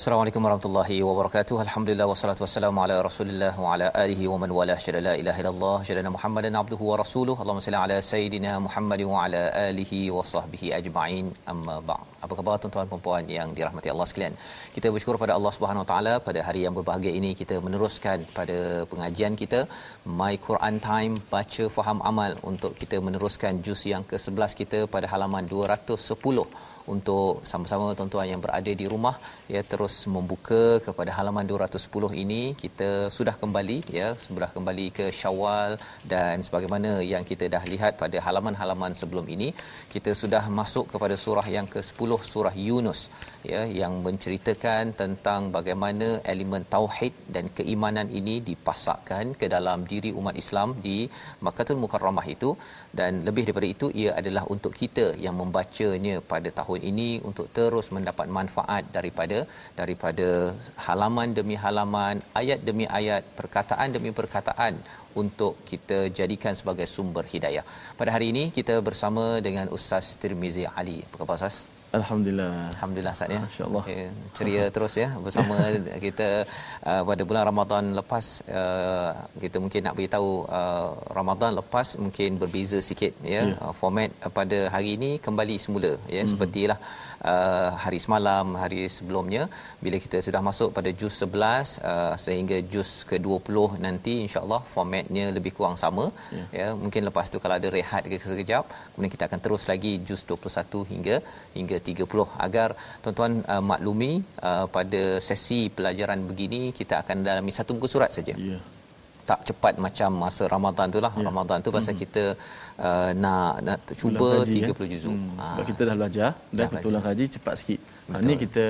Assalamualaikum warahmatullahi wabarakatuh. Alhamdulillah wassalatu wassalamu ala Rasulillah wa ala alihi wa man wala syada la ilaha illallah syada Muhammadan abduhu wa rasuluh. Allahumma salli ala sayidina Muhammad wa ala alihi wa sahbihi ajma'in. Amma ba'd. Apa khabar tuan-tuan dan puan yang dirahmati Allah sekalian? Kita bersyukur pada Allah Subhanahu wa taala pada hari yang berbahagia ini kita meneruskan pada pengajian kita My Quran Time baca faham amal untuk kita meneruskan juz yang ke-11 kita pada halaman 210 untuk sama-sama tuan-tuan yang berada di rumah ya terus membuka kepada halaman 210 ini. Kita sudah kembali ya sudah kembali ke Syawal dan sebagaimana yang kita dah lihat pada halaman-halaman sebelum ini kita sudah masuk kepada surah yang ke-10 surah Yunus ya yang menceritakan tentang bagaimana elemen tauhid dan keimanan ini dipasakkan ke dalam diri umat Islam di Makkahul Mukarramah itu dan lebih daripada itu ia adalah untuk kita yang membacanya pada tahun ini untuk terus mendapat manfaat daripada daripada halaman demi halaman ayat demi ayat perkataan demi perkataan untuk kita jadikan sebagai sumber hidayah. Pada hari ini kita bersama dengan Ustaz Tirmizi Ali. Apa khabar Ustaz? Alhamdulillah. Alhamdulillah Ustaz ya. Masya-Allah. Okay, ceria terus ya bersama kita uh, pada bulan Ramadan lepas uh, kita mungkin nak beritahu uh, Ramadan lepas mungkin berbeza sikit ya. Yeah. Uh, format uh, pada hari ini kembali semula ya mm-hmm. sepertilah uh, hari semalam hari sebelumnya bila kita sudah masuk pada juz 11 uh, sehingga juz ke-20 nanti insyaallah formatnya lebih kurang sama yeah. ya mungkin lepas tu kalau ada rehat ke sekejap kemudian kita akan terus lagi juz 21 hingga hingga 30 agar tuan-tuan uh, maklumi uh, pada sesi pelajaran begini kita akan dalami satu muka surat saja Ya. Tak cepat macam masa Ramadan tu lah. Ya. Ramadan tu pasal Mhm. kita uh, nak nak cuba kaji, 30 juzuk. Hmm, Ah. sebab kita dah belajar Dah tulang kaji cepat sikit. Ha, Betul. ni kita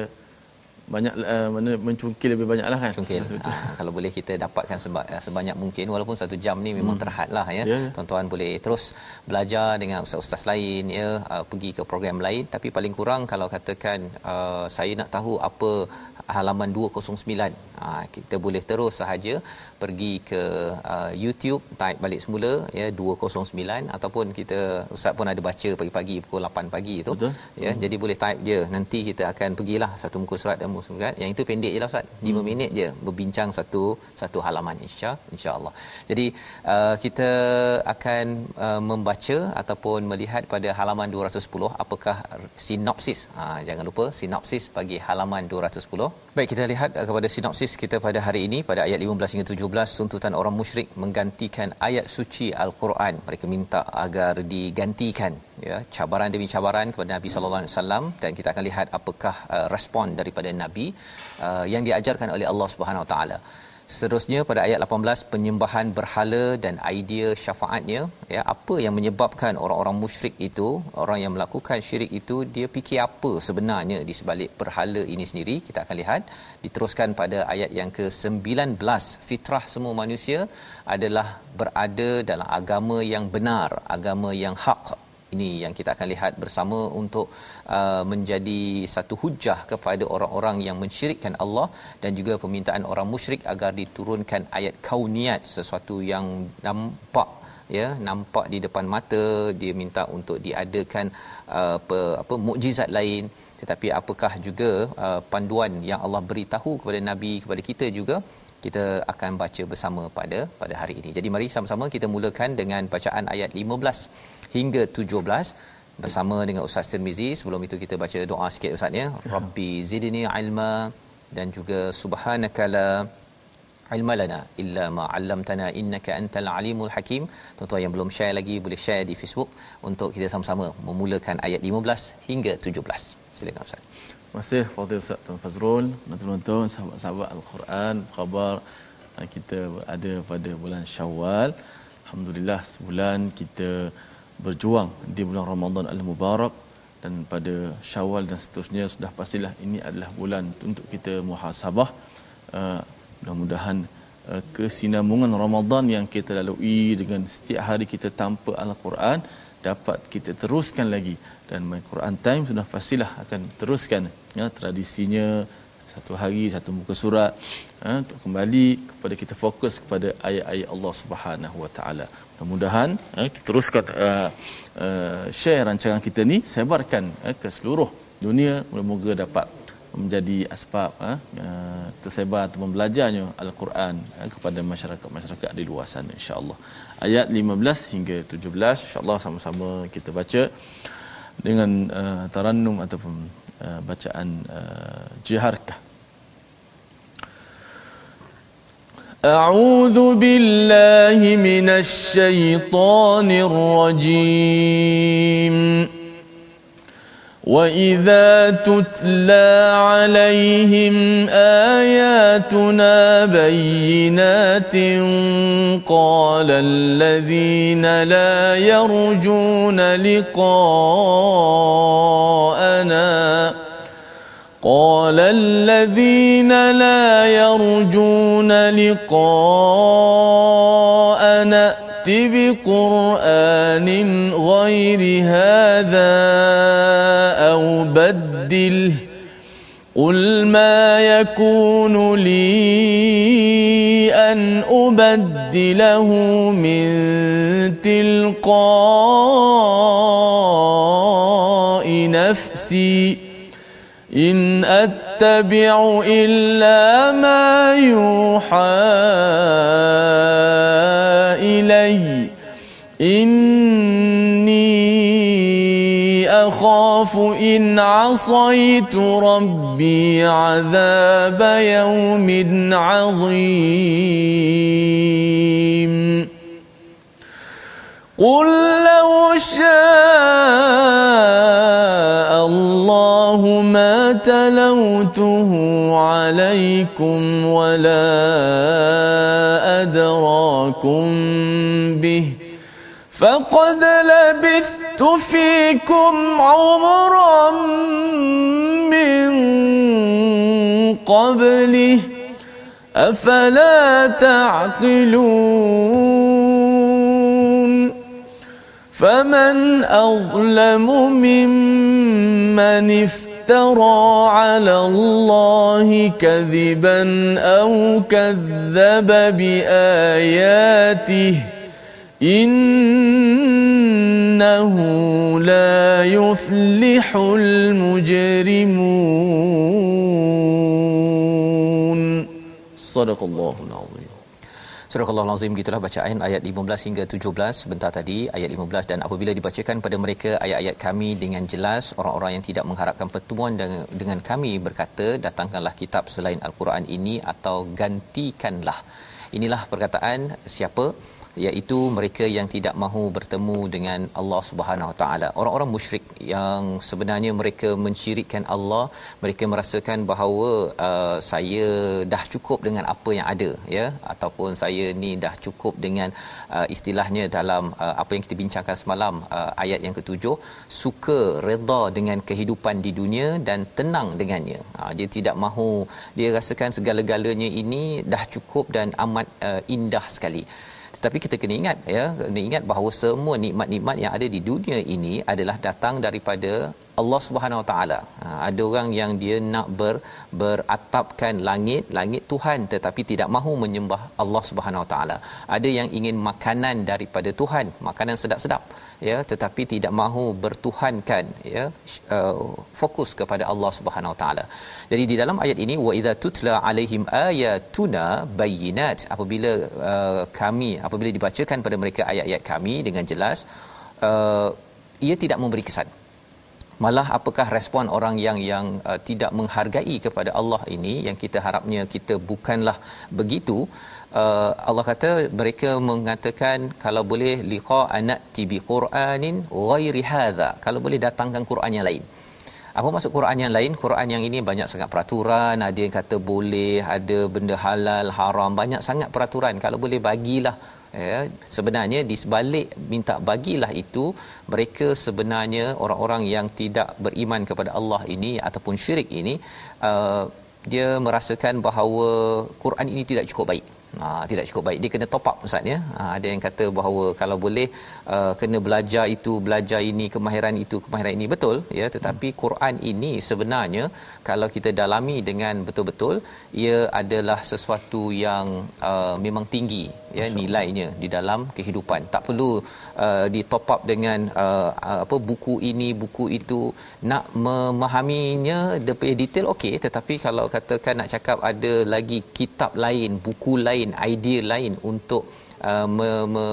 banyak uh, mana mencungkil lebih banyak lah kan. Cungkil. Ha, kalau boleh kita dapatkan seba, sebanyak mungkin walaupun satu jam ni memang Hmm. terhad lah ya. Ya, ya. Tuan-tuan boleh terus belajar dengan ustaz-ustaz lain ya, uh, pergi ke program lain tapi paling kurang kalau katakan uh, saya nak tahu apa halaman 209. Ha, kita boleh terus sahaja pergi ke uh, YouTube type balik semula ya 209 ataupun kita ustaz pun ada baca pagi-pagi pukul 8 pagi tu Betul. ya jadi boleh type je nanti kita akan pergilah satu muka surat dan muka surat yang itu pendek je lah ustaz 5 hmm. minit je berbincang satu satu halaman insya insyaallah jadi uh, kita akan uh, membaca ataupun melihat pada halaman 210 apakah sinopsis ha jangan lupa sinopsis bagi halaman 210 baik kita lihat kepada sinopsis kita pada hari ini. Pada ayat 15 hingga 17 tuntutan orang musyrik menggantikan ayat suci al-Quran. Mereka minta agar digantikan ya. Cabaran demi cabaran kepada Nabi sallallahu alaihi wasallam. Dan kita akan lihat apakah uh, respon daripada Nabi uh, yang diajarkan oleh Allah Subhanahu Wa Taala. Seterusnya pada ayat 18 penyembahan berhala dan idea syafaatnya ya apa yang menyebabkan orang-orang musyrik itu orang yang melakukan syirik itu dia fikir apa sebenarnya di sebalik berhala ini sendiri? Kita akan lihat. Diteruskan pada ayat yang ke-19 fitrah semua manusia adalah berada dalam agama yang benar agama yang hak ini yang kita akan lihat bersama untuk uh, menjadi satu hujah kepada orang-orang yang mensyirikkan Allah dan juga permintaan orang musyrik agar diturunkan ayat kauniyat sesuatu yang nampak ya nampak di depan mata dia minta untuk diadakan uh, apa apa mukjizat lain tetapi apakah juga uh, panduan yang Allah beritahu kepada nabi kepada kita juga kita akan baca bersama pada pada hari ini. Jadi mari sama-sama kita mulakan dengan bacaan ayat 15 hingga 17 bersama dengan Ustaz Tirmizi. Sebelum itu kita baca doa sikit Ustaz ya. Rabbi zidni ilma dan juga subhanakala ilma lana illa ma 'allamtana innaka antal alimul hakim. Tuan-tuan yang belum share lagi boleh share di Facebook untuk kita sama-sama memulakan ayat 15 hingga 17. Silakan Ustaz. Terima kasih Fadil Ustaz Tuan Fazrul, tuan-tuan, sahabat-sahabat Al-Quran, khabar kita ada pada bulan Syawal. Alhamdulillah sebulan kita berjuang di bulan Ramadan Al-Mubarak dan pada Syawal dan seterusnya sudah pastilah ini adalah bulan untuk kita muhasabah. Uh, mudah-mudahan uh, kesinambungan Ramadan yang kita lalui dengan setiap hari kita tanpa Al-Quran dapat kita teruskan lagi dan My Quran Time sudah pastilah akan teruskan ya tradisinya satu hari satu muka surat ya, untuk kembali kepada kita fokus kepada ayat-ayat Allah Subhanahu Wa Taala. Mudah-mudahan kita teruskan uh, uh, share rancangan kita ni sebarkan ya, ke seluruh dunia moga-moga dapat menjadi asbab ha, uh, tersebar atau belajarnya al-Quran ha, kepada masyarakat-masyarakat di luar sana insya-Allah. Ayat 15 hingga 17 insya-Allah sama-sama kita baca dengan uh, tarannum ataupun uh, bacaan uh, jiharkah أعوذ بالله من الشيطان الرجيم. واذا تتلى عليهم اياتنا بينات قال الذين لا يرجون لقاءنا قال الذين لا يرجون لقاءنا ائت بقرآن غير هذا بدله قل ما يكون لي أن أبدله من تلقاء نفسي إن أتبع إلا ما يوحى إلي أخاف إن عصيت ربي عذاب يوم عظيم. قل لو شاء الله ما تلوته عليكم ولا أدراكم به فقد لبثت فيكم عمرا من قبله افلا تعقلون فمن أظلم ممن افترى على الله كذبا أو كذب بآياته إنه لا يفلح المجرمون. صدق الله العظيم. Surah Al-Azim gitulah bacaan ayat 15 hingga 17 sebentar tadi ayat 15 dan apabila dibacakan pada mereka ayat-ayat kami dengan jelas orang-orang yang tidak mengharapkan pertemuan dengan, dengan kami berkata datangkanlah kitab selain Al-Quran ini atau gantikanlah. Inilah perkataan siapa iaitu mereka yang tidak mahu bertemu dengan Allah Subhanahu Taala. Orang-orang musyrik yang sebenarnya mereka mensyirikkan Allah, mereka merasakan bahawa uh, saya dah cukup dengan apa yang ada ya ataupun saya ni dah cukup dengan uh, istilahnya dalam uh, apa yang kita bincangkan semalam uh, ayat yang ketujuh suka redha dengan kehidupan di dunia dan tenang dengannya. Uh, dia tidak mahu dia rasakan segala-galanya ini dah cukup dan amat uh, indah sekali tetapi kita kena ingat ya kena ingat bahawa semua nikmat-nikmat yang ada di dunia ini adalah datang daripada Allah Subhanahu Wa Taala. Ha, ada orang yang dia nak ber beratapkan langit, langit Tuhan tetapi tidak mahu menyembah Allah Subhanahu Wa Taala. Ada yang ingin makanan daripada Tuhan, makanan sedap-sedap ya tetapi tidak mahu bertuhankan ya uh, fokus kepada Allah Subhanahu Wa Taala. Jadi di dalam ayat ini wa idza tutla alaihim ayatuna bayyinat apabila uh, kami apabila dibacakan pada mereka ayat-ayat kami dengan jelas uh, ia tidak memberi kesan malah apakah respon orang yang yang uh, tidak menghargai kepada Allah ini yang kita harapnya kita bukanlah begitu uh, Allah kata mereka mengatakan kalau boleh liqa anak tibi quranin ghairi hadha. Kalau boleh datangkan Quran yang lain. Apa maksud Quran yang lain? Quran yang ini banyak sangat peraturan ada yang kata boleh ada benda halal haram banyak sangat peraturan. Kalau boleh bagilah ya sebenarnya di sebalik minta bagilah itu mereka sebenarnya orang-orang yang tidak beriman kepada Allah ini ataupun syirik ini uh, dia merasakan bahawa Quran ini tidak cukup baik Ha, tidak cukup baik. Dia kena top up ustaz ya. Ha, ada yang kata bahawa kalau boleh uh, kena belajar itu belajar ini kemahiran itu kemahiran ini. Betul ya. Tetapi hmm. Quran ini sebenarnya kalau kita dalami dengan betul-betul ia adalah sesuatu yang uh, memang tinggi ya Masya nilainya di dalam kehidupan. Tak perlu uh, di top up dengan uh, apa buku ini buku itu. Nak memahaminya lebih detail okey. Tetapi kalau katakan nak cakap ada lagi kitab lain buku lain idea lain untuk Uh, me, me,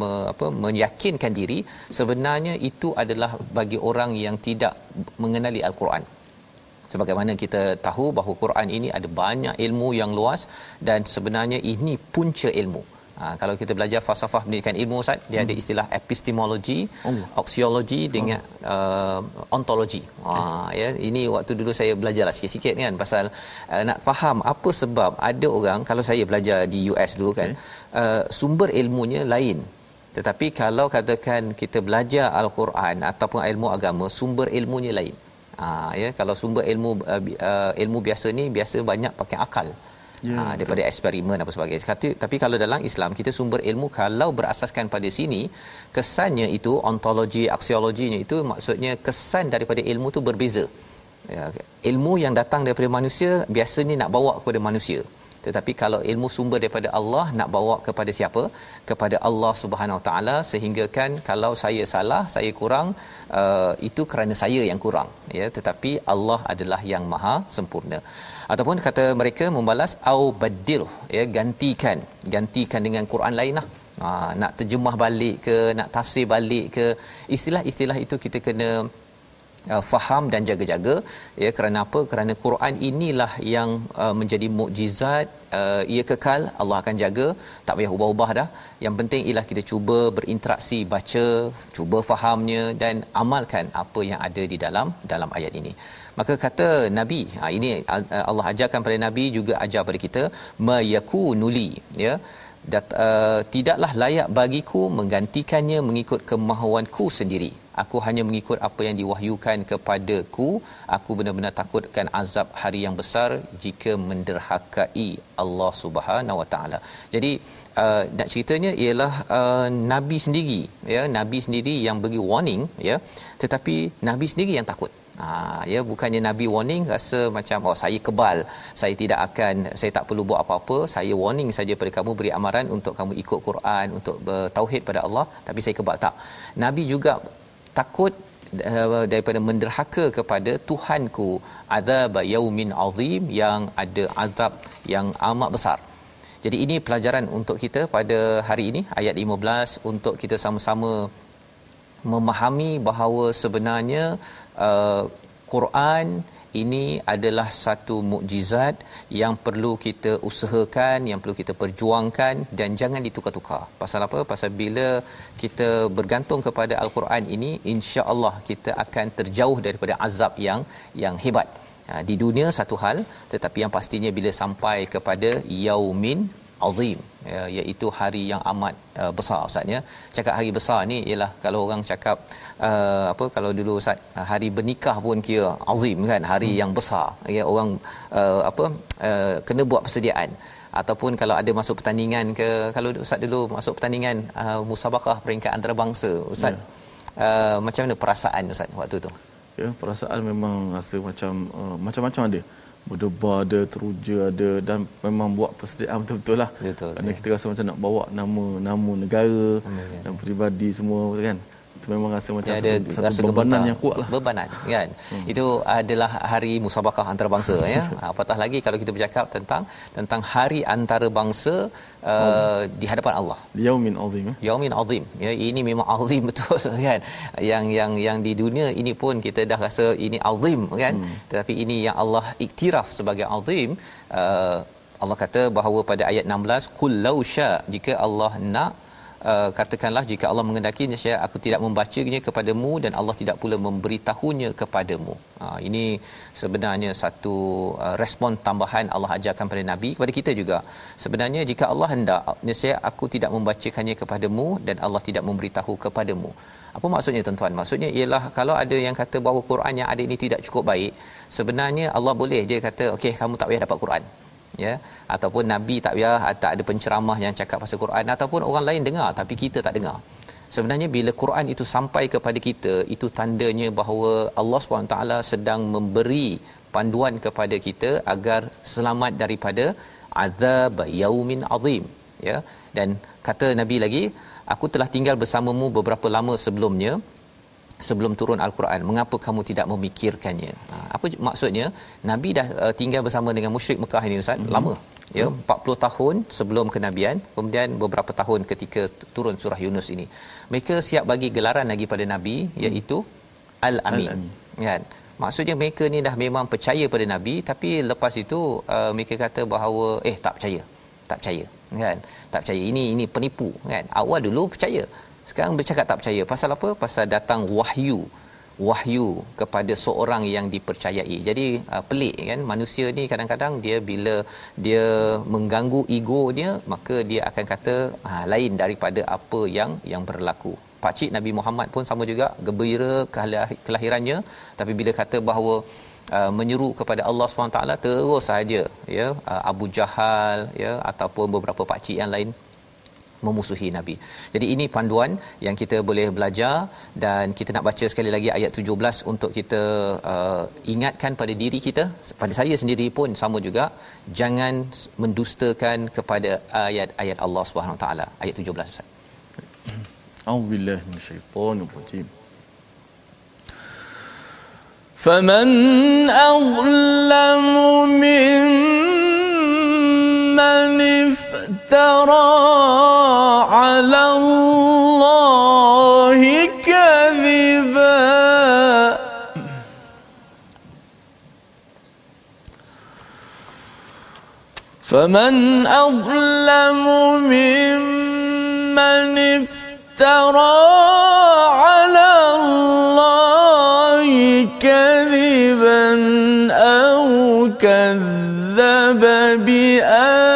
me, apa, meyakinkan diri sebenarnya itu adalah bagi orang yang tidak mengenali al-Quran. Sebagaimana kita tahu bahawa Quran ini ada banyak ilmu yang luas dan sebenarnya ini punca ilmu Ha, kalau kita belajar falsafah pendidikan ilmu Ustaz dia hmm. ada istilah epistemologi, oh. axiology dengan oh. uh, ontologi. Ha ya ini waktu dulu saya belajarlah sikit-sikit kan pasal uh, nak faham apa sebab ada orang kalau saya belajar di US dulu kan okay. uh, sumber ilmunya lain. Tetapi kalau katakan kita belajar al-Quran ataupun ilmu agama sumber ilmunya lain. Ha ya kalau sumber ilmu uh, uh, ilmu biasa ni biasa banyak pakai akal yeah, ha, daripada betul. eksperimen apa sebagainya. Kata, tapi kalau dalam Islam kita sumber ilmu kalau berasaskan pada sini kesannya itu ontologi aksiologinya itu maksudnya kesan daripada ilmu tu berbeza. Ya, ilmu yang datang daripada manusia biasanya nak bawa kepada manusia. Tetapi kalau ilmu sumber daripada Allah nak bawa kepada siapa? Kepada Allah Subhanahu taala sehingga kan kalau saya salah, saya kurang uh, itu kerana saya yang kurang ya. Tetapi Allah adalah yang maha sempurna. Ataupun kata mereka membalas au badil ya gantikan. Gantikan dengan Quran lainlah ha, nak terjemah balik ke nak tafsir balik ke. Istilah-istilah itu kita kena uh, faham dan jaga-jaga ya kerana apa? Kerana Quran inilah yang uh, menjadi mukjizat uh, ia kekal Allah akan jaga. Tak payah ubah-ubah dah. Yang penting ialah kita cuba berinteraksi baca cuba fahamnya dan amalkan apa yang ada di dalam dalam ayat ini. Maka kata nabi ha, ini uh, Allah ajarkan pada nabi juga ajar pada kita mayakunuli ya Dat, uh, tidaklah layak bagiku menggantikannya mengikut kemahuanku sendiri. Aku hanya mengikut apa yang diwahyukan kepadaku. Aku benar-benar takutkan azab hari yang besar jika menderhakai Allah Subhanahu Wa Taala. Jadi uh, nak ceritanya ialah uh, nabi sendiri ya nabi sendiri yang bagi warning ya tetapi nabi sendiri yang takut Ha, ya bukannya nabi warning rasa macam oh saya kebal. Saya tidak akan saya tak perlu buat apa-apa. Saya warning saja pada kamu beri amaran untuk kamu ikut Quran untuk bertauhid pada Allah. Tapi saya kebal. Tak. Nabi juga takut uh, daripada menderhaka kepada Tuhanku azab yaumin azim yang ada azab yang amat besar. Jadi ini pelajaran untuk kita pada hari ini ayat 15 untuk kita sama-sama memahami bahawa sebenarnya uh, Quran ini adalah satu mukjizat yang perlu kita usahakan yang perlu kita perjuangkan dan jangan ditukar-tukar. Pasal apa? Pasal bila kita bergantung kepada al-Quran ini insya-Allah kita akan terjauh daripada azab yang yang hebat. Ha, di dunia satu hal tetapi yang pastinya bila sampai kepada yaumin azim ya, iaitu hari yang amat uh, besar ustaz ya. Cakap hari besar ni ialah kalau orang cakap uh, apa kalau dulu ustaz uh, hari bernikah pun kira azim kan hari hmm. yang besar. Ya orang uh, apa uh, kena buat persediaan. Ataupun kalau ada masuk pertandingan ke kalau ustaz dulu masuk pertandingan uh, musabakah peringkat antarabangsa ustaz? Yeah. uh, macam mana perasaan ustaz waktu tu? Ya perasaan memang rasa macam uh, macam-macam ada berdebar ada teruja ada dan memang buat persediaan betul-betul lah betul, kerana ya. kita rasa macam nak bawa nama nama negara ya. dan peribadi semua kan itu memang rasa macam ya, ada satu, rasa satu bebanan yang kuat lah. Bebanan kan? Hmm. itu adalah hari musabakah antarabangsa ya? Apatah lagi kalau kita bercakap tentang tentang hari antarabangsa uh, di hadapan Allah. Yaumin azim ya? Yaumin azim. Ya ini memang azim betul kan? Yang yang yang di dunia ini pun kita dah rasa ini azim kan? Hmm. tetapi ini yang Allah iktiraf sebagai azim uh, Allah kata bahawa pada ayat 16 kullau sya jika Allah nak uh, katakanlah jika Allah mengendaki saya aku tidak membacanya kepadamu dan Allah tidak pula memberitahunya kepadamu. Ha, ini sebenarnya satu uh, respon tambahan Allah ajarkan pada nabi kepada kita juga. Sebenarnya jika Allah hendak saya aku tidak membacakannya kepadamu dan Allah tidak memberitahu kepadamu. Apa maksudnya tuan-tuan? Maksudnya ialah kalau ada yang kata bahawa Quran yang ada ini tidak cukup baik, sebenarnya Allah boleh je kata okey kamu tak payah dapat Quran ya. Ataupun nabi tak payah tak ada penceramah yang cakap pasal Quran ataupun orang lain dengar tapi kita tak dengar. Sebenarnya bila Quran itu sampai kepada kita itu tandanya bahawa Allah SWT sedang memberi panduan kepada kita agar selamat daripada azab yaumin azim ya. Dan kata nabi lagi aku telah tinggal bersamamu beberapa lama sebelumnya sebelum turun al-Quran mengapa kamu tidak memikirkannya? Ha, apa maksudnya? Nabi dah uh, tinggal bersama dengan musyrik Mekah ini ustaz. Mm-hmm. lama ya 40 tahun sebelum kenabian kemudian beberapa tahun ketika turun surah Yunus ini. Mereka siap bagi gelaran lagi pada nabi iaitu al-amin, al-amin. kan? Maksudnya mereka ni dah memang percaya pada nabi tapi lepas itu uh, mereka kata bahawa eh tak percaya tak percaya. Kan? Tak percaya. Ini ini penipu. Kan? Awal dulu percaya sekarang bercakap tak percaya. Pasal apa? Pasal datang wahyu. Wahyu kepada seorang yang dipercayai. Jadi uh, pelik kan? Manusia ni kadang-kadang dia bila dia mengganggu ego dia maka dia akan kata uh, lain daripada apa yang yang berlaku. Pak cik Nabi Muhammad pun sama juga gembira kelahirannya. Tapi bila kata bahawa Uh, menyeru kepada Allah SWT terus saja ya uh, Abu Jahal ya ataupun beberapa pak cik yang lain memusuhi nabi. Jadi ini panduan yang kita boleh belajar dan kita nak baca sekali lagi ayat 17 untuk kita uh, ingatkan pada diri kita pada saya sendiri pun sama juga jangan mendustakan kepada ayat-ayat Allah Subhanahu taala. Ayat 17 Ustaz. A'udzubillahi minasyaitonir rajim. فمن أظلم ممن افترى على الله كذبا. فمن أظلم ممن افترى على الله كذبا أو كذب بآياته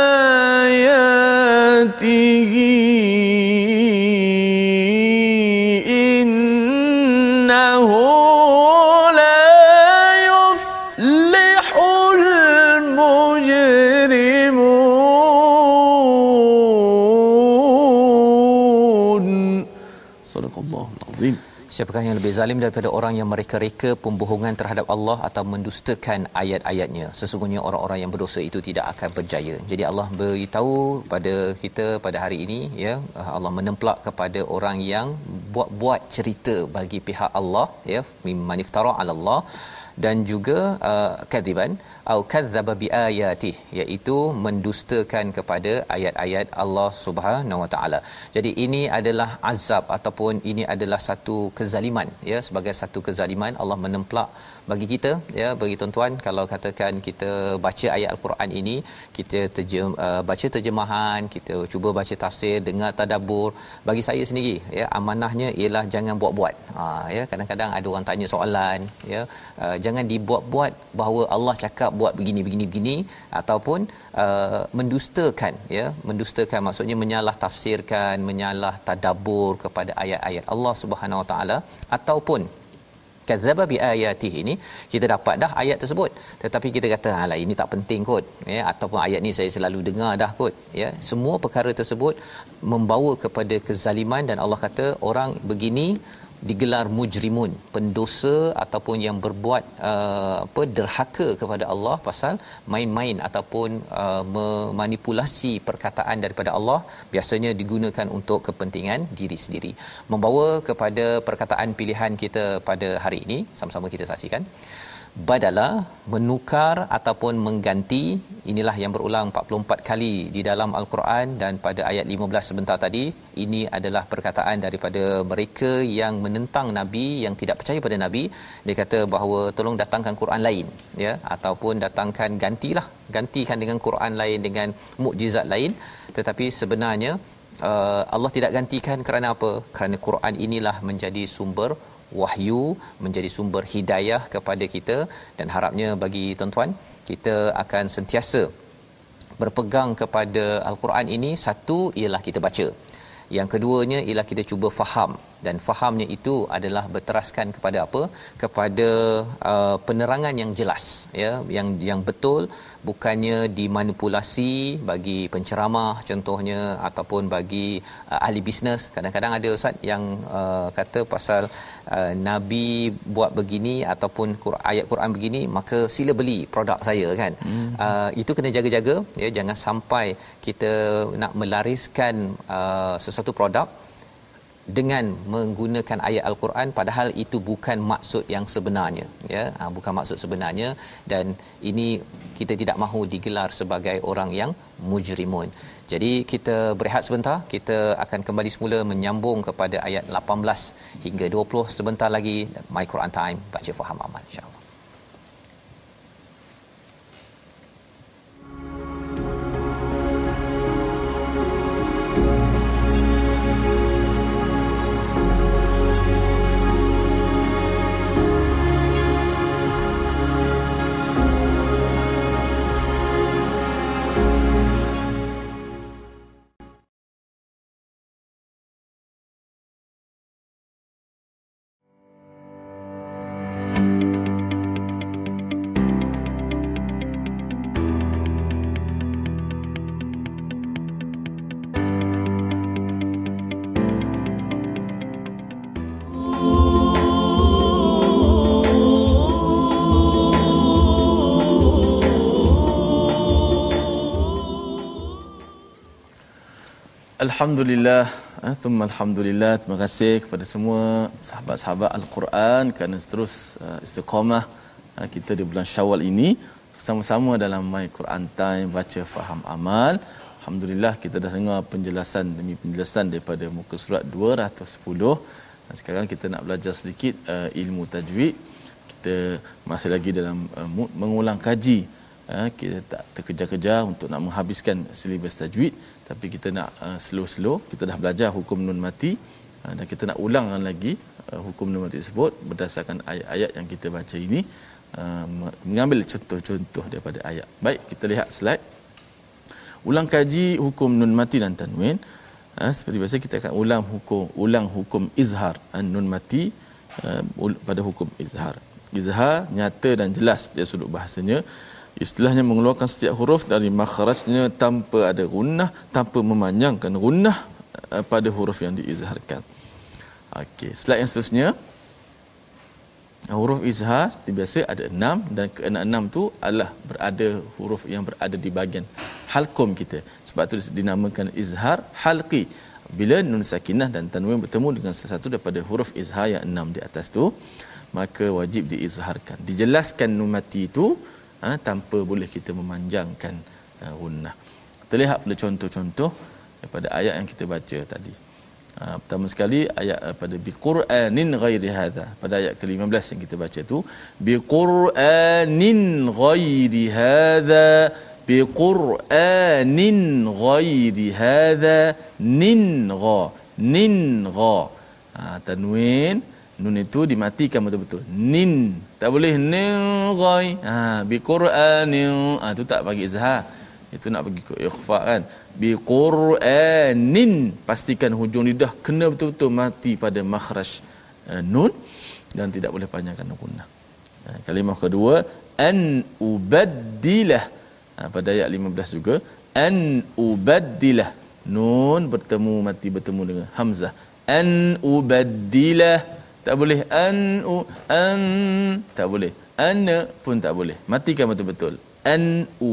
Siapakah yang lebih zalim daripada orang yang mereka-reka pembohongan terhadap Allah atau mendustakan ayat-ayatnya? Sesungguhnya orang-orang yang berdosa itu tidak akan berjaya. Jadi Allah beritahu pada kita pada hari ini ya, Allah menemplak kepada orang yang buat-buat cerita bagi pihak Allah ya, mimman iftara 'ala Allah dan juga uh, kadziban au kadzdzaba biayati iaitu mendustakan kepada ayat-ayat Allah Subhanahu Wa Taala. Jadi ini adalah azab ataupun ini adalah satu kezaliman ya sebagai satu kezaliman Allah menemplak bagi kita ya bagi tuan-tuan kalau katakan kita baca ayat al-Quran ini kita terjem, uh, baca terjemahan kita cuba baca tafsir dengar tadabbur bagi saya sendiri ya amanahnya ialah jangan buat-buat. Ha ya kadang-kadang ada orang tanya soalan ya uh, jangan dibuat-buat bahawa Allah cakap buat begini begini begini ataupun uh, mendustakan ya mendustakan maksudnya menyalah tafsirkan menyalah tadabbur kepada ayat-ayat Allah Subhanahu Wa Taala ataupun kadzdzaba biayatihi ini kita dapat dah ayat tersebut. Tetapi kita kata alah ini tak penting kot. Ya ataupun ayat ni saya selalu dengar dah kot. Ya semua perkara tersebut membawa kepada kezaliman dan Allah kata orang begini digelar mujrimun pendosa ataupun yang berbuat uh, apa derhaka kepada Allah pasal main-main ataupun uh, memanipulasi perkataan daripada Allah biasanya digunakan untuk kepentingan diri sendiri. Membawa kepada perkataan pilihan kita pada hari ini sama-sama kita saksikan badala menukar ataupun mengganti inilah yang berulang 44 kali di dalam al-Quran dan pada ayat 15 sebentar tadi ini adalah perkataan daripada mereka yang menentang nabi yang tidak percaya pada nabi. Dia kata bahawa tolong datangkan Quran lain ya ataupun datangkan gantilah gantikan dengan Quran lain dengan mukjizat lain. Tetapi sebenarnya uh, Allah tidak gantikan kerana apa? Kerana Quran inilah menjadi sumber wahyu menjadi sumber hidayah kepada kita. Dan harapnya bagi tuan-tuan kita akan sentiasa berpegang kepada al-Quran ini. Satu ialah kita baca. Yang keduanya ialah kita cuba faham dan fahamnya itu adalah berteraskan kepada apa? Kepada uh, penerangan yang jelas ya yang yang betul. Bukannya dimanipulasi bagi penceramah contohnya ataupun bagi uh, ahli bisnes. Kadang-kadang ada ustaz yang uh, kata pasal uh, nabi buat begini ataupun Quran, ayat Quran begini maka sila beli produk saya kan? Hmm. uh, itu kena jaga-jaga ya. Jangan sampai kita nak melariskan uh, sesuatu produk dengan menggunakan ayat al-Quran padahal itu bukan maksud yang sebenarnya ya. Ha, bukan maksud sebenarnya. Dan ini kita tidak mahu digelar sebagai orang yang mujrimun. Jadi kita berehat sebentar, kita akan kembali semula menyambung kepada ayat 18 hingga 20 sebentar lagi. My Quran Time. Baca faham amal insya-Allah. Alhamdulillah, eh, thumma alhamdulillah. Terima kasih kepada semua sahabat-sahabat Al-Quran kerana terus uh, istiqamah uh, kita di bulan Syawal ini bersama-sama dalam My Quran Time baca faham amal. Alhamdulillah kita dah dengar penjelasan demi penjelasan daripada muka surat 210. Dan sekarang kita nak belajar sedikit uh, ilmu tajwid. Kita masih lagi dalam uh, mengulang kaji kita tak terkejar-kejar untuk nak menghabiskan silibus tajwid tapi kita nak uh, slow-slow. Kita dah belajar hukum nun mati uh, dan kita nak ulangkan lagi hukum nun mati tersebut berdasarkan ayat-ayat yang kita baca ini. Mengambil contoh-contoh daripada ayat. Baik kita lihat slide. Ulang kaji hukum nun mati dan tanwin. Seperti biasa kita akan ulang hukum ulang hukum izhar nun mati pada hukum izhar. Izhar nyata dan jelas dia sudut bahasanya istilahnya mengeluarkan setiap huruf dari makhrajnya tanpa ada gunnah tanpa memanjangkan gunnah uh, pada huruf yang diizharkan. Okey slide yang seterusnya. Huruf izhar seperti biasa ada enam dan keenam tu adalah berada huruf yang berada di bahagian halqum kita. Sebab tu dinamakan izhar halqi. Bila nun sakinah dan tanwin bertemu dengan salah satu daripada huruf izhar yang enam di atas tu maka wajib diizharkan. Dijelaskan nun mati itu ha, tanpa boleh kita memanjangkan gunnah. Kita lihat pada contoh-contoh daripada ayat yang kita baca tadi. Ha, pertama sekali ayat uh, pada biqur'anin ghairi hadha pada ayat ke-15 yang kita baca tu biqur'anin ghairi hadha biqur'anin ghairi hadha nin gha nin gha ha, tanwin nun itu dimatikan betul-betul. Nin. Tak boleh nin ghai. Ha bi qur'anin ha tu tak bagi izhar itu nak bagi ikhfa kan. Bi qur'anin pastikan hujung lidah kena betul-betul mati pada makhraj uh, nun. Dan tidak boleh panjangkan gunnah ha, kalimah kedua an ubaddilah. Ha, pada ayat 15 juga an ubaddilah. Nun bertemu mati bertemu dengan hamzah. An ubaddilah tak boleh. An u an tak boleh. An pun tak boleh. Matikan betul-betul. An u.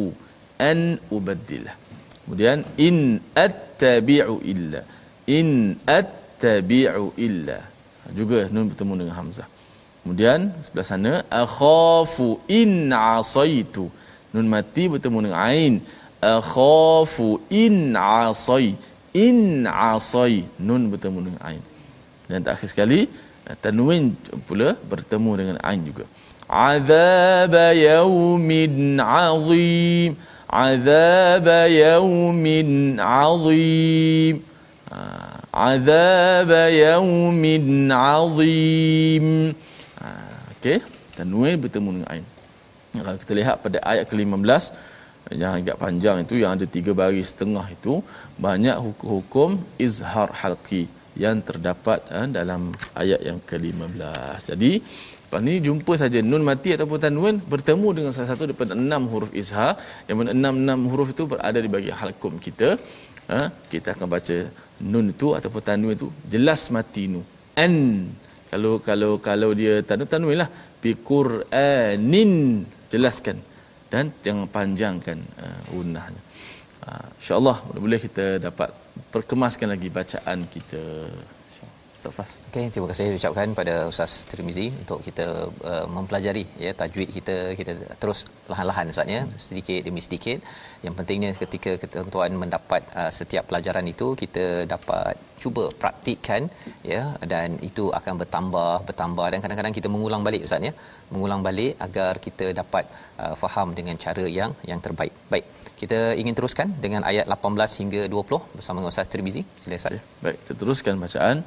An ubaddilah kemudian in attabi'u illa. In attabi'u illa. Juga nun bertemu dengan hamzah. Kemudian sebelah sana akhafu in asaitu. Nun mati bertemu dengan ain. Akhafu in asai. In asai. Nun bertemu dengan ain. Dan terakhir sekali tanwin pula bertemu dengan ain juga. Azab yaumin azim. Azab yaumin azim. Azab yaumin azim. Okey. Tanwin bertemu dengan ain. Kalau kita lihat pada ayat ke-15 yang agak panjang itu yang ada tiga baris setengah itu banyak hukum-hukum izhar halqi yang terdapat eh, dalam ayat yang ke-15. Jadi lepas ni jumpa saja nun mati ataupun tanwin bertemu dengan salah satu daripada enam huruf izhar yang mana enam-enam huruf itu berada di bahagian halqum kita. Eh, kita akan baca nun itu ataupun tanwin itu jelas mati nu. An kalau kalau kalau dia tanwin tanwin lah bi qur'anin jelaskan dan jangan panjangkan uh, unahnya. Uh, InsyaAllah boleh kita dapat perkemaskan lagi bacaan kita. Safas. Okey, terima kasih ucapkan pada Ustaz Tirmizi untuk kita uh, mempelajari ya tajwid kita kita terus lahan-lahan Ustaz ya sedikit demi sedikit. Yang pentingnya ketika tuan mendapat uh, setiap pelajaran itu kita dapat cuba praktikkan ya dan itu akan bertambah bertambah dan kadang-kadang kita mengulang balik Ustaz ya. Mengulang balik agar kita dapat uh, faham dengan cara yang yang terbaik. Baik. Kita ingin teruskan dengan ayat 18 hingga 20 bersama dengan Ustaz Tirmizi. Sila Ustaz. Baik, kita teruskan bacaan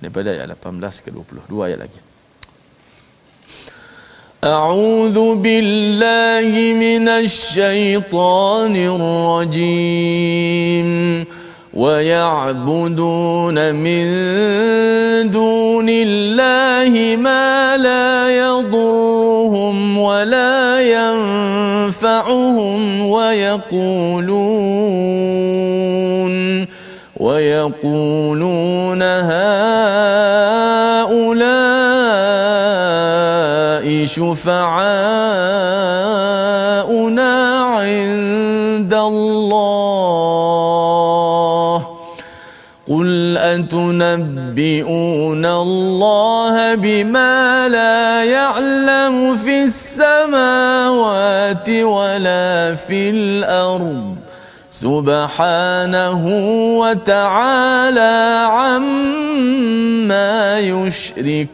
daripada ayat 18 ke 20 dua ayat lagi. أعوذ بالله من الشيطان الرجيم ويعبدون من دون الله ما لا يضرهم ولا ينفعهم ويقولون ويقولون هؤلاء شفعاؤنا عند الله. قل أتنبئون الله بما لا يعلم في السماوات ولا في الأرض. سبحانه وتعالى عما يشركون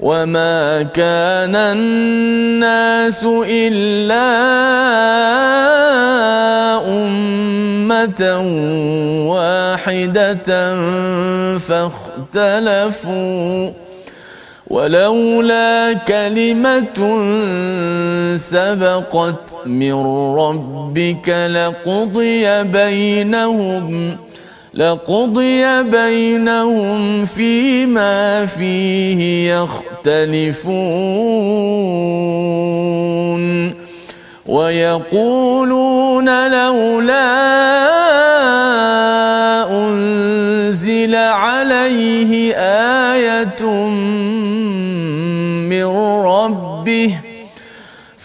وما كان الناس إلا أمة واحدة فاختلفوا ولولا كلمة سبقت من ربك لقضي بينهم لقضي بينهم فيما فيه يختلفون. ويقولون لولا أنزل عليه آية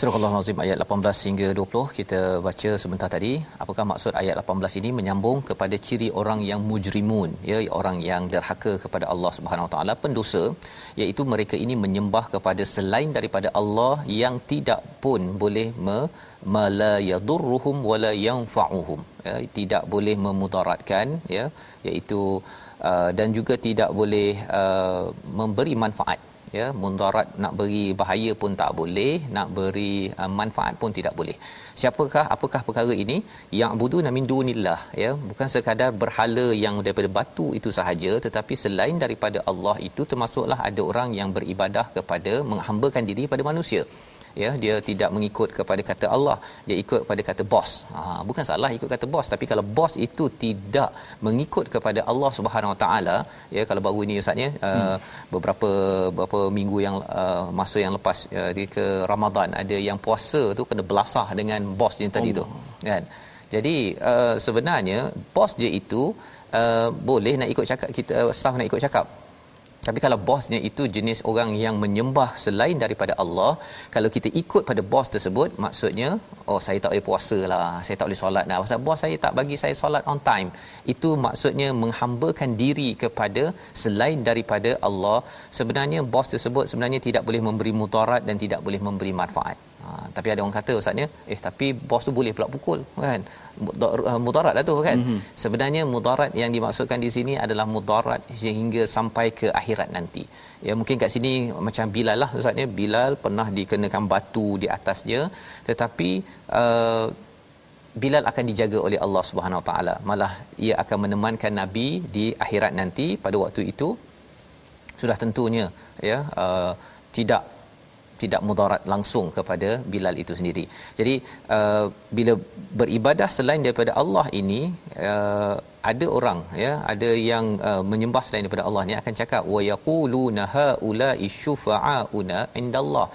Surah Al-Azim ayat 18 hingga 20 kita baca sebentar tadi. Apakah maksud ayat 18 ini menyambung kepada ciri orang yang mujrimun? Ya orang yang derhaka kepada Allah Subhanahu Wa Taala pendosa. Iaitu mereka ini menyembah kepada selain daripada Allah yang tidak pun boleh me mala yadurruhum wala yanfa'uhum. Ya tidak boleh memudaratkan ya. Iaitu uh, dan juga tidak boleh uh, memberi manfaat ya mudarat nak beri bahaya pun tak boleh nak beri uh, manfaat pun tidak boleh. Siapakah apakah perkara ini? Yang budu min dunillah ya. Bukan sekadar berhala yang daripada batu itu sahaja tetapi selain daripada Allah itu termasuklah ada orang yang beribadah kepada menghambakan diri pada manusia ya dia tidak mengikut kepada kata Allah dia ikut kepada kata bos ha, bukan salah ikut kata bos tapi kalau bos itu tidak mengikut kepada Allah Subhanahu Wa Taala ya kalau baru ini ustaz ya uh, hmm. beberapa beberapa minggu yang uh, masa yang lepas uh, ke Ramadan ada yang puasa tu kena belasah dengan bos dia tadi Allah. tu kan jadi uh, sebenarnya bos dia itu uh, boleh nak ikut cakap kita staff nak ikut cakap tapi kalau bosnya itu jenis orang yang menyembah selain daripada Allah, kalau kita ikut pada bos tersebut, maksudnya, oh saya tak boleh puasa lah, saya tak boleh solat lah. Pasal bos saya tak bagi saya solat on time. Itu maksudnya menghambakan diri kepada selain daripada Allah. Sebenarnya bos tersebut sebenarnya tidak boleh memberi mudarat dan tidak boleh memberi manfaat. Ha, tapi ada orang kata ustaznya eh tapi bos tu boleh pula pukul kan? Mudarat lah tu kan? Mm-hmm. sebenarnya mudarat yang dimaksudkan di sini adalah mudarat sehingga sampai ke akhirat nanti. Ya mungkin kat sini macam Bilal lah ustaznya. Bilal pernah dikenakan batu di atas dia tetapi uh, Bilal akan dijaga oleh Allah Subhanahu taala. Malah ia akan menemankan nabi di akhirat nanti. Pada waktu itu sudah tentunya ya uh, tidak tidak mudarat langsung kepada Bilal itu sendiri. Jadi uh, bila beribadah selain daripada Allah ini uh, ada orang ya ada yang uh, menyembah selain daripada Allah ni akan cakap wa yaquluna haula isyufa'una indallah.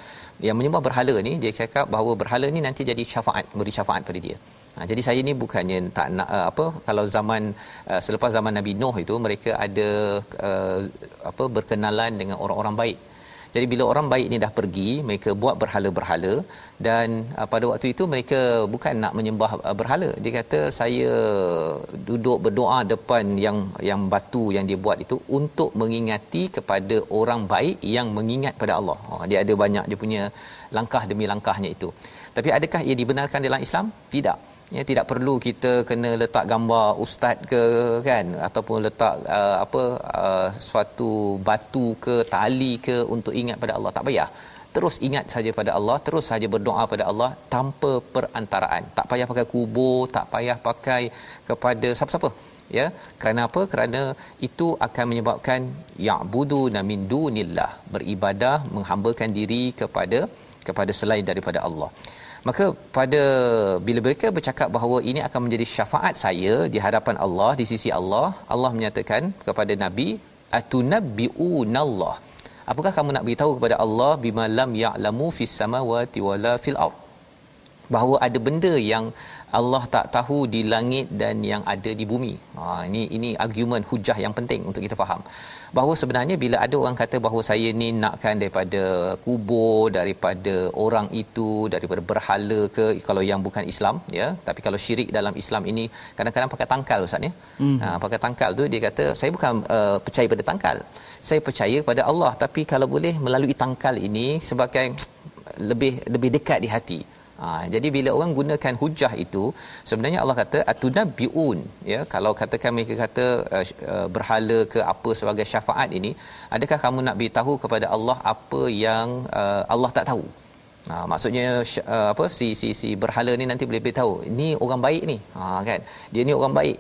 Yang menyembah berhala ni dia cakap bahawa berhala ni nanti jadi syafaat beri syafaat pada dia. Ha, jadi saya ni bukannya tak nak uh, apa kalau zaman uh, selepas zaman Nabi Nuh itu mereka ada uh, apa berkenalan dengan orang-orang baik jadi bila orang baik ni dah pergi, mereka buat berhala-berhala dan uh, pada waktu itu mereka bukan nak menyembah uh, berhala. Dia kata saya duduk berdoa depan yang yang batu yang dia buat itu untuk mengingati kepada orang baik yang mengingat pada Allah. Oh, dia ada banyak dia punya langkah demi langkahnya itu. Tapi adakah ia dibenarkan dalam Islam? Tidak ya tidak perlu kita kena letak gambar ustaz ke kan? Ataupun letak uh, apa uh, suatu batu ke tali ke untuk ingat pada Allah. Tak payah. Terus ingat saja pada Allah terus saja berdoa pada Allah tanpa perantaraan. Tak payah pakai kubur tak payah pakai kepada siapa-siapa. Ya kerana apa? Kerana itu akan menyebabkan ya'budu min dunillah beribadah menghambakan diri kepada kepada selain daripada Allah maka pada bila mereka bercakap bahawa ini akan menjadi syafaat saya di hadapan Allah di sisi Allah Allah menyatakan kepada nabi atunabbiunallah apakah kamu nak beritahu kepada Allah bima lam ya'lamu fis samawati wala fil ard bahawa ada benda yang Allah tak tahu di langit dan yang ada di bumi. Ha ini ini argument hujah yang penting untuk kita faham. Bahawa sebenarnya bila ada orang kata bahawa saya ni nakkan daripada kubur, daripada orang itu, daripada berhala ke kalau yang bukan Islam ya, tapi kalau syirik dalam Islam ini kadang-kadang pakai tangkal ustaz ya. Hmm. Ha pakai tangkal tu dia kata saya bukan uh, percaya pada tangkal. Saya percaya pada Allah tapi kalau boleh melalui tangkal ini sebagai lebih lebih dekat di hati. Ha, jadi bila orang gunakan hujah itu sebenarnya Allah kata atunabbiun ya. Kalau katakan mereka kata uh, berhala ke apa sebagai syafaat ini adakah kamu nak beritahu kepada Allah apa yang uh, Allah tak tahu? Ha, maksudnya uh, apa si si si berhala ni nanti boleh beritahu ni orang baik ni. Ha kan? Dia ni orang baik.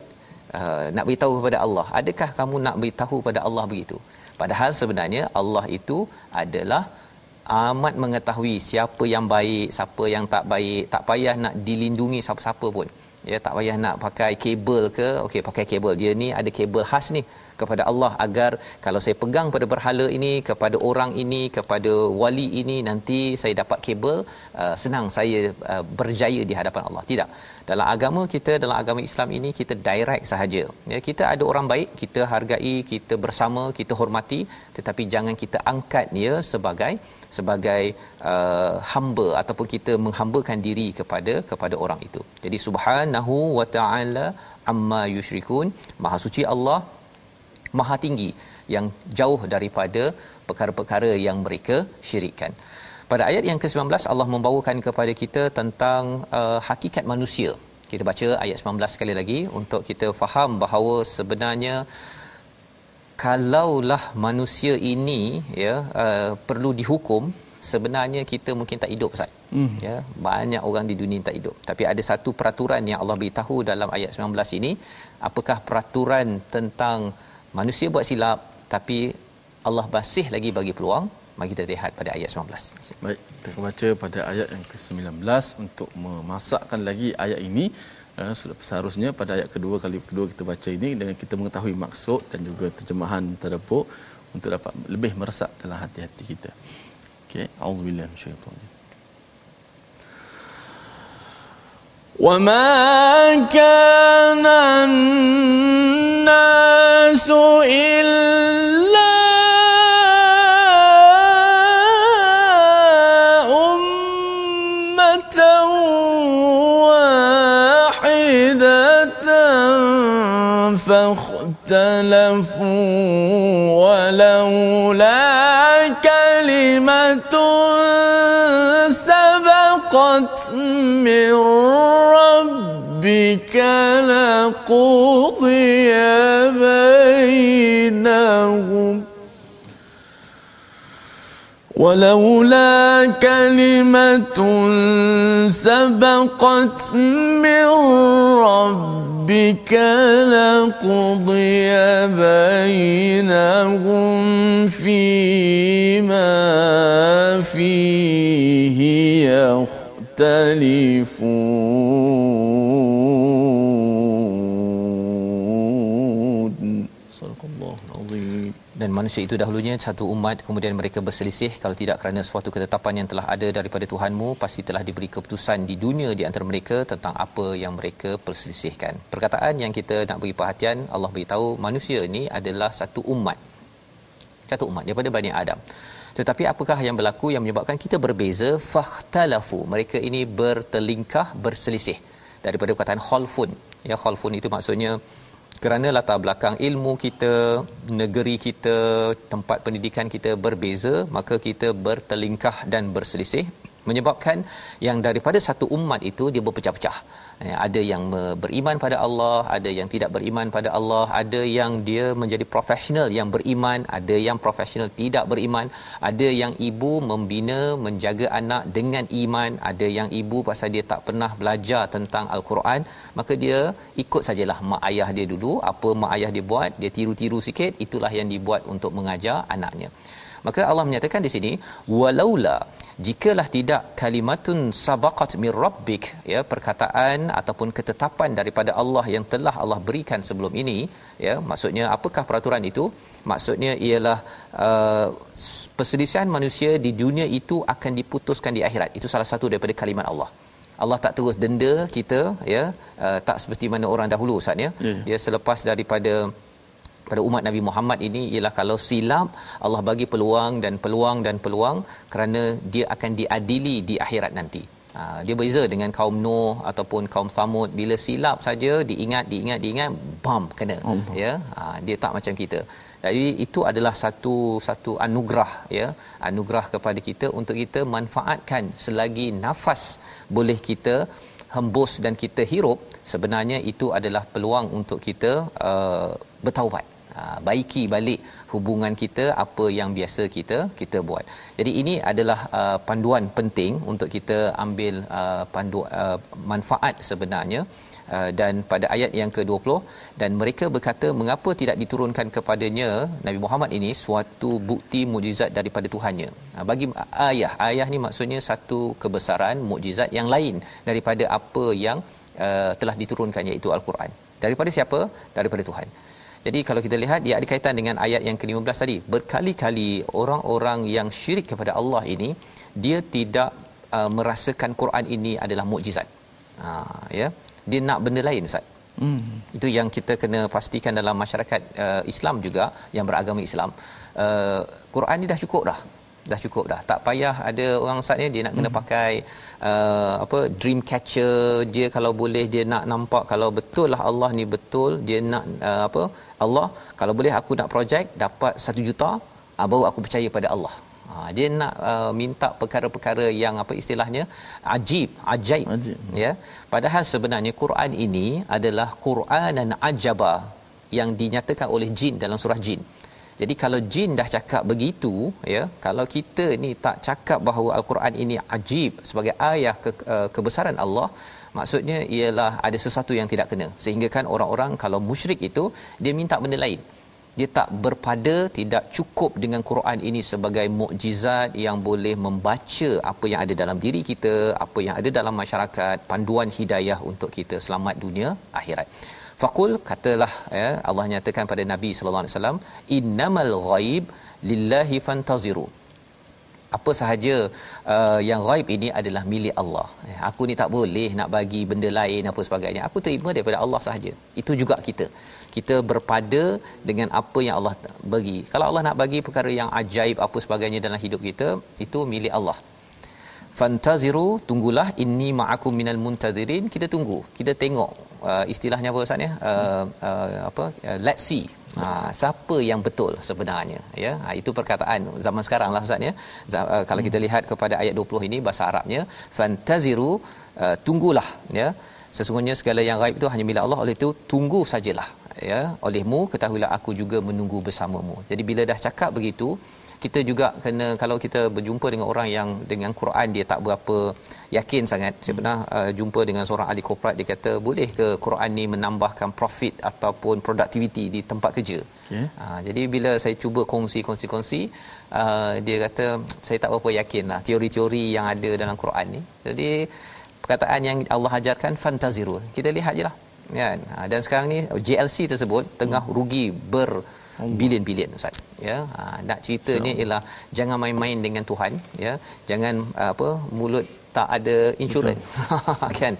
Uh, nak beritahu kepada Allah. Adakah kamu nak beritahu kepada Allah begitu? Padahal sebenarnya Allah itu adalah amat mengetahui siapa yang baik, siapa yang tak baik. Tak payah nak dilindungi siapa-siapa pun. Ya, tak payah nak pakai kabel ke. Okey, pakai kabel. Dia ni ada kabel khas ni kepada Allah agar kalau saya pegang pada berhala ini kepada orang ini kepada wali ini nanti saya dapat kabel uh, senang saya uh, berjaya di hadapan Allah tidak dalam agama kita dalam agama Islam ini kita direct sahaja ya kita ada orang baik kita hargai kita bersama kita hormati tetapi jangan kita angkat dia sebagai sebagai uh, hamba ataupun kita menghambakan diri kepada kepada orang itu jadi subhanahu wa taala amma yusyrikun maha suci Allah maha tinggi yang jauh daripada perkara-perkara yang mereka syirikkan. Pada ayat yang ke-19 Allah membawakan kepada kita tentang uh, hakikat manusia. Kita baca ayat 19 sekali lagi untuk kita faham bahawa sebenarnya kalaulah manusia ini ya uh, perlu dihukum sebenarnya kita mungkin tak hidup Ustaz. Hmm. Ya, banyak orang di dunia tak hidup. Tapi ada satu peraturan yang Allah beritahu dalam ayat 19 ini, apakah peraturan tentang manusia buat silap tapi Allah masih lagi bagi peluang? Mari kita lihat pada ayat 19. Baik, kita baca pada ayat yang ke-19 untuk memasakkan lagi ayat ini. Uh, seharusnya pada ayat kedua kali kedua kita baca ini dengan kita mengetahui maksud dan juga terjemahan tadabbur untuk dapat lebih meresap dalam hati-hati kita. Okey, auzubillahi minasyaitanir وما كان الناس إلا فاختلفوا ولولا كلمة سبقت من ربك لقضي بينهم. ولولا كلمة سبقت من ربك لقضي بينهم فيما فيه يختلفون. Manusia itu dahulunya satu umat kemudian mereka berselisih. Kalau tidak kerana suatu ketetapan yang telah ada daripada Tuhanmu pasti telah diberi keputusan di dunia di antara mereka tentang apa yang mereka perselisihkan. Perkataan yang kita nak beri perhatian Allah beritahu manusia ini adalah satu umat. Satu umat daripada Bani Adam. Tetapi apakah yang berlaku yang menyebabkan kita berbeza? Fakhtalafu. Mereka ini bertelingkah berselisih. Daripada perkataan khalfun. Ya khalfun itu maksudnya kerana latar belakang ilmu kita negeri kita tempat pendidikan kita berbeza maka kita bertelingkah dan berselisih. Menyebabkan yang daripada satu umat itu dia berpecah-pecah ada yang beriman pada Allah, ada yang tidak beriman pada Allah, ada yang dia menjadi profesional yang beriman, ada yang profesional tidak beriman, ada yang ibu membina menjaga anak dengan iman, ada yang ibu pasal dia tak pernah belajar tentang al-Quran, maka dia ikut sajalah mak ayah dia dulu, apa mak ayah dia buat, dia tiru-tiru sikit, itulah yang dibuat untuk mengajar anaknya. Maka Allah menyatakan di sini walaula jikalah tidak kalimatun sabaqat mir rabbik ya perkataan ataupun ketetapan daripada Allah yang telah Allah berikan sebelum ini ya maksudnya apakah peraturan itu? Maksudnya ialah uh, perselisihan manusia di dunia itu akan diputuskan di akhirat. Itu salah satu daripada kalimat Allah. Allah tak terus denda kita ya uh, tak seperti mana orang dahulu ustaz ya. Yeah. dia selepas daripada pada umat Nabi Muhammad ini ialah kalau silap Allah bagi peluang dan peluang dan peluang kerana dia akan diadili di akhirat nanti. Ha, dia berbeza dengan kaum Nuh ataupun kaum Samud bila silap saja diingat diingat diingat bam kena. Allah. ya? Ha, dia tak macam kita. Jadi itu adalah satu satu anugerah ya? Anugerah kepada kita untuk kita manfaatkan selagi nafas boleh kita hembus dan kita hirup. Sebenarnya itu adalah peluang untuk kita uh, bertaubat baiki balik hubungan kita apa yang biasa kita kita buat. Jadi ini adalah uh, panduan penting untuk kita ambil uh, pandu uh, manfaat sebenarnya uh, dan pada ayat yang ke-20 dan mereka berkata mengapa tidak diturunkan kepadanya Nabi Muhammad ini suatu bukti mukjizat daripada Tuhannya. Uh, bagi ayah, ayah ni maksudnya satu kebesaran mukjizat yang lain daripada apa yang uh, telah diturunkan iaitu al-Quran. Daripada siapa? Daripada Tuhan. Jadi kalau kita lihat dia ada kaitan dengan ayat yang ke-15 tadi. Berkali-kali orang-orang yang syirik kepada Allah ini dia tidak uh, merasakan Quran ini adalah mukjizat. Ha ya. Dia nak benda lain ustaz. Hmm. Itu yang kita kena pastikan dalam masyarakat uh, Islam juga yang beragama Islam. Uh, Quran ni dah cukup dah dah cukup dah. Tak payah ada orang ustaz ni dia nak kena hmm. pakai uh, apa dream catcher. Dia kalau boleh dia nak nampak kalau betul lah Allah ni betul dia nak uh, apa Allah kalau boleh aku nak projek dapat 1 juta uh, baru aku percaya pada Allah. Ha, dia nak uh, minta perkara-perkara yang apa istilahnya ajib ajaib, ya. Padahal sebenarnya Quran ini adalah Quranan ajaba yang dinyatakan oleh jin dalam surah jin Jadi kalau jin dah cakap begitu ya, kalau kita ni tak cakap bahawa al-Quran ini ajib sebagai ayat ke, uh, kebesaran Allah, maksudnya ialah ada sesuatu yang tidak kena. Sehingga kan orang-orang kalau musyrik itu dia minta benda lain. Dia tak berpada tidak cukup dengan Quran ini sebagai mukjizat yang boleh membaca apa yang ada dalam diri kita apa yang ada dalam masyarakat panduan hidayah untuk kita. Selamat dunia akhirat faqul katalah ya Allah nyatakan pada Nabi sallallahu alaihi wasallam innamal ghaib lillahi fantaziru apa sahaja uh, yang ghaib ini adalah milik Allah. Eh, aku ni tak boleh nak bagi benda lain apa sebagainya. Aku terima daripada Allah sahaja. Itu juga kita kita berpada dengan apa yang Allah bagi. Kalau Allah nak bagi perkara yang ajaib apa sebagainya dalam hidup kita, itu milik Allah. Fantaziru, tunggulah inni ma'akum minal muntazirin. Kita tunggu. Kita tengok uh, istilahnya apa Ustaz ya? Uh, uh, apa? Uh, let's see. Ha, siapa yang betul sebenarnya ya ha, itu perkataan zaman sekarang lah Ustaz ya uh, kalau kita lihat kepada ayat 20 ini bahasa Arabnya fantaziru uh, tunggulah ya sesungguhnya segala yang gaib itu hanya milik Allah oleh itu tunggu sajalah ya olehmu ketahuilah aku juga menunggu bersamamu jadi bila dah cakap begitu kita juga kena kalau kita berjumpa dengan orang yang dengan Quran dia tak berapa yakin sangat. Saya pernah uh, jumpa dengan seorang ahli korporat dia kata boleh ke Quran ni menambahkan profit ataupun productivity di tempat kerja? Okay. uh, jadi bila saya cuba kongsi kongsi kongsi uh, dia kata saya tak berapa yakin lah teori-teori yang ada dalam Quran ni. Jadi perkataan yang Allah ajarkan fantaziru kita lihat je lah kan? Ha, dan sekarang ni JLC tersebut tengah rugi ber bilion-bilion ustaz. Ya ha, nak ceritanya ialah jangan main-main dengan Tuhan ya. Jangan apa mulut tak ada insurans kan?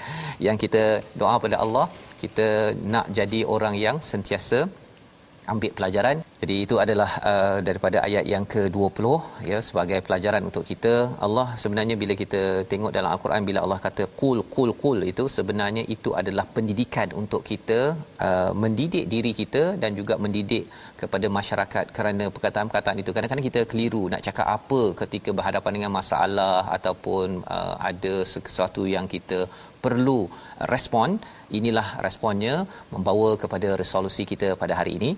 Yang kita doa pada Allah kita nak jadi orang yang sentiasa ambil pelajaran. Jadi itu adalah uh, daripada ayat yang ke-20 ya sebagai pelajaran untuk kita. Allah sebenarnya bila kita tengok dalam al-Quran bila Allah kata qul qul qul itu sebenarnya itu adalah pendidikan untuk kita uh, mendidik diri kita dan juga mendidik kepada masyarakat kerana perkataan-perkataan itu. Kadang-kadang kita keliru nak cakap apa ketika berhadapan dengan masalah ataupun uh, ada sesuatu yang kita perlu respon. Inilah responnya membawa kepada resolusi kita pada hari ini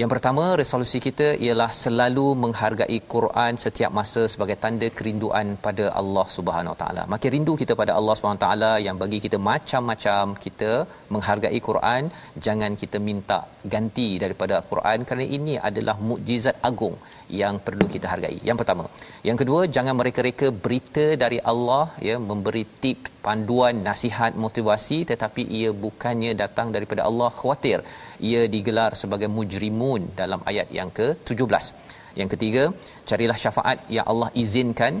yang pertama, resolusi kita ialah selalu menghargai Quran setiap masa sebagai tanda kerinduan pada Allah Subhanahu Taala. Makin rindu kita pada Allah Subhanahu Taala yang bagi kita macam-macam kita menghargai Quran, jangan kita minta ganti daripada Quran kerana ini adalah mukjizat agung yang perlu kita hargai. Yang pertama. Yang kedua, jangan mereka-reka berita dari Allah ya memberi tip, panduan, nasihat, motivasi tetapi ia bukannya datang daripada Allah khawatir. Ia digelar sebagai mujrimun dalam ayat yang ke-17. Yang ketiga, carilah syafaat yang Allah izinkan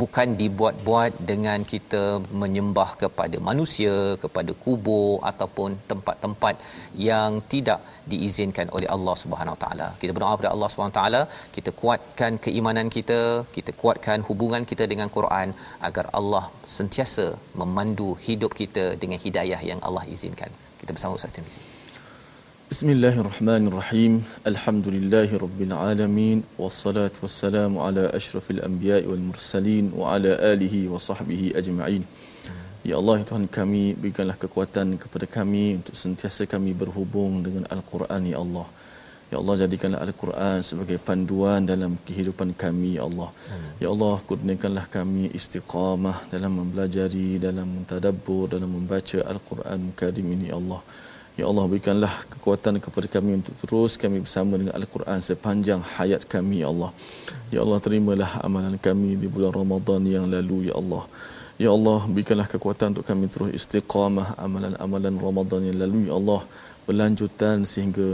bukan dibuat-buat dengan kita menyembah kepada manusia, kepada kubur ataupun tempat-tempat yang tidak diizinkan oleh Allah Subhanahu Wa Taala. Kita berdoa kepada Allah Subhanahu Wa Taala, kita kuatkan keimanan kita, kita kuatkan hubungan kita dengan Quran agar Allah sentiasa memandu hidup kita dengan hidayah yang Allah izinkan. Kita bersama Ustaz Tirmizi. Bismillahirrahmanirrahim. Alhamdulillahirabbil alamin wassalatu wassalamu ala asyrafil anbiya'i wal mursalin wa ala alihi wa sahbihi ajma'in. Ya Allah ya Tuhan kami berikanlah kekuatan kepada kami untuk sentiasa kami berhubung dengan Al-Quran ya Allah. Ya Allah jadikanlah Al-Quran sebagai panduan dalam kehidupan kami ya Allah. Ya Allah kurniakanlah kami istiqamah dalam mempelajari, dalam mentadabbur, dalam membaca Al-Quran Karim ini ya Allah. Ya Allah berikanlah kekuatan kepada kami untuk terus kami bersama dengan Al-Quran sepanjang hayat kami ya Allah. Ya Allah terimalah amalan kami di bulan Ramadan yang lalu ya Allah. Ya Allah berikanlah kekuatan untuk kami terus istiqamah amalan-amalan Ramadan yang lalu ya Allah berlanjutan sehingga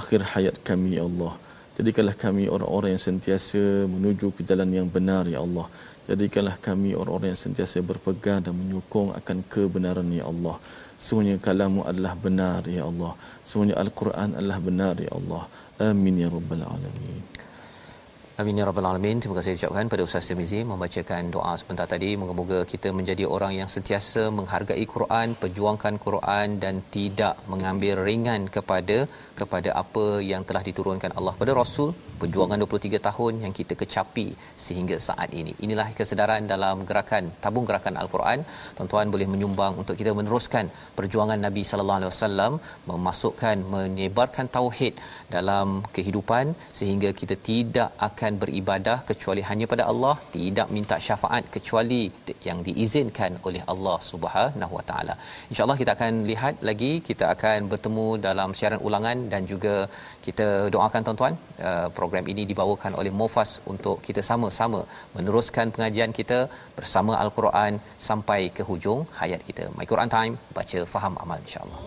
akhir hayat kami ya Allah. Jadikanlah kami orang-orang yang sentiasa menuju ke jalan yang benar ya Allah. Jadikanlah kami orang-orang yang sentiasa berpegang dan menyokong akan kebenaran ya Allah. Semuanya kalamu adalah benar ya Allah. Semuanya Al-Quran adalah benar ya Allah. Amin ya rabbal alamin. Amin ya rabbal alamin. Terima kasih ucapkan pada Ustaz Tirmizi membacakan doa sebentar tadi. Moga-moga kita menjadi orang yang sentiasa menghargai Quran, perjuangkan Quran dan tidak mengambil ringan kepada kepada apa yang telah diturunkan Allah pada Rasul perjuangan 23 tahun yang kita kecapi sehingga saat ini. Inilah kesedaran dalam gerakan tabung gerakan Al-Quran. Tuan-tuan boleh menyumbang untuk kita meneruskan perjuangan Nabi sallallahu alaihi wasallam memasukkan menyebarkan tauhid dalam kehidupan sehingga kita tidak akan beribadah kecuali hanya pada Allah, tidak minta syafaat kecuali yang diizinkan oleh Allah Subhanahu wa taala. Insya-Allah kita akan lihat lagi, kita akan bertemu dalam siaran ulangan dan juga kita doakan tuan-tuan uh, program ini dibawakan oleh Mofas untuk kita sama-sama meneruskan pengajian kita bersama Al-Quran sampai ke hujung hayat kita. My Quran Time, baca faham amal insya-Allah.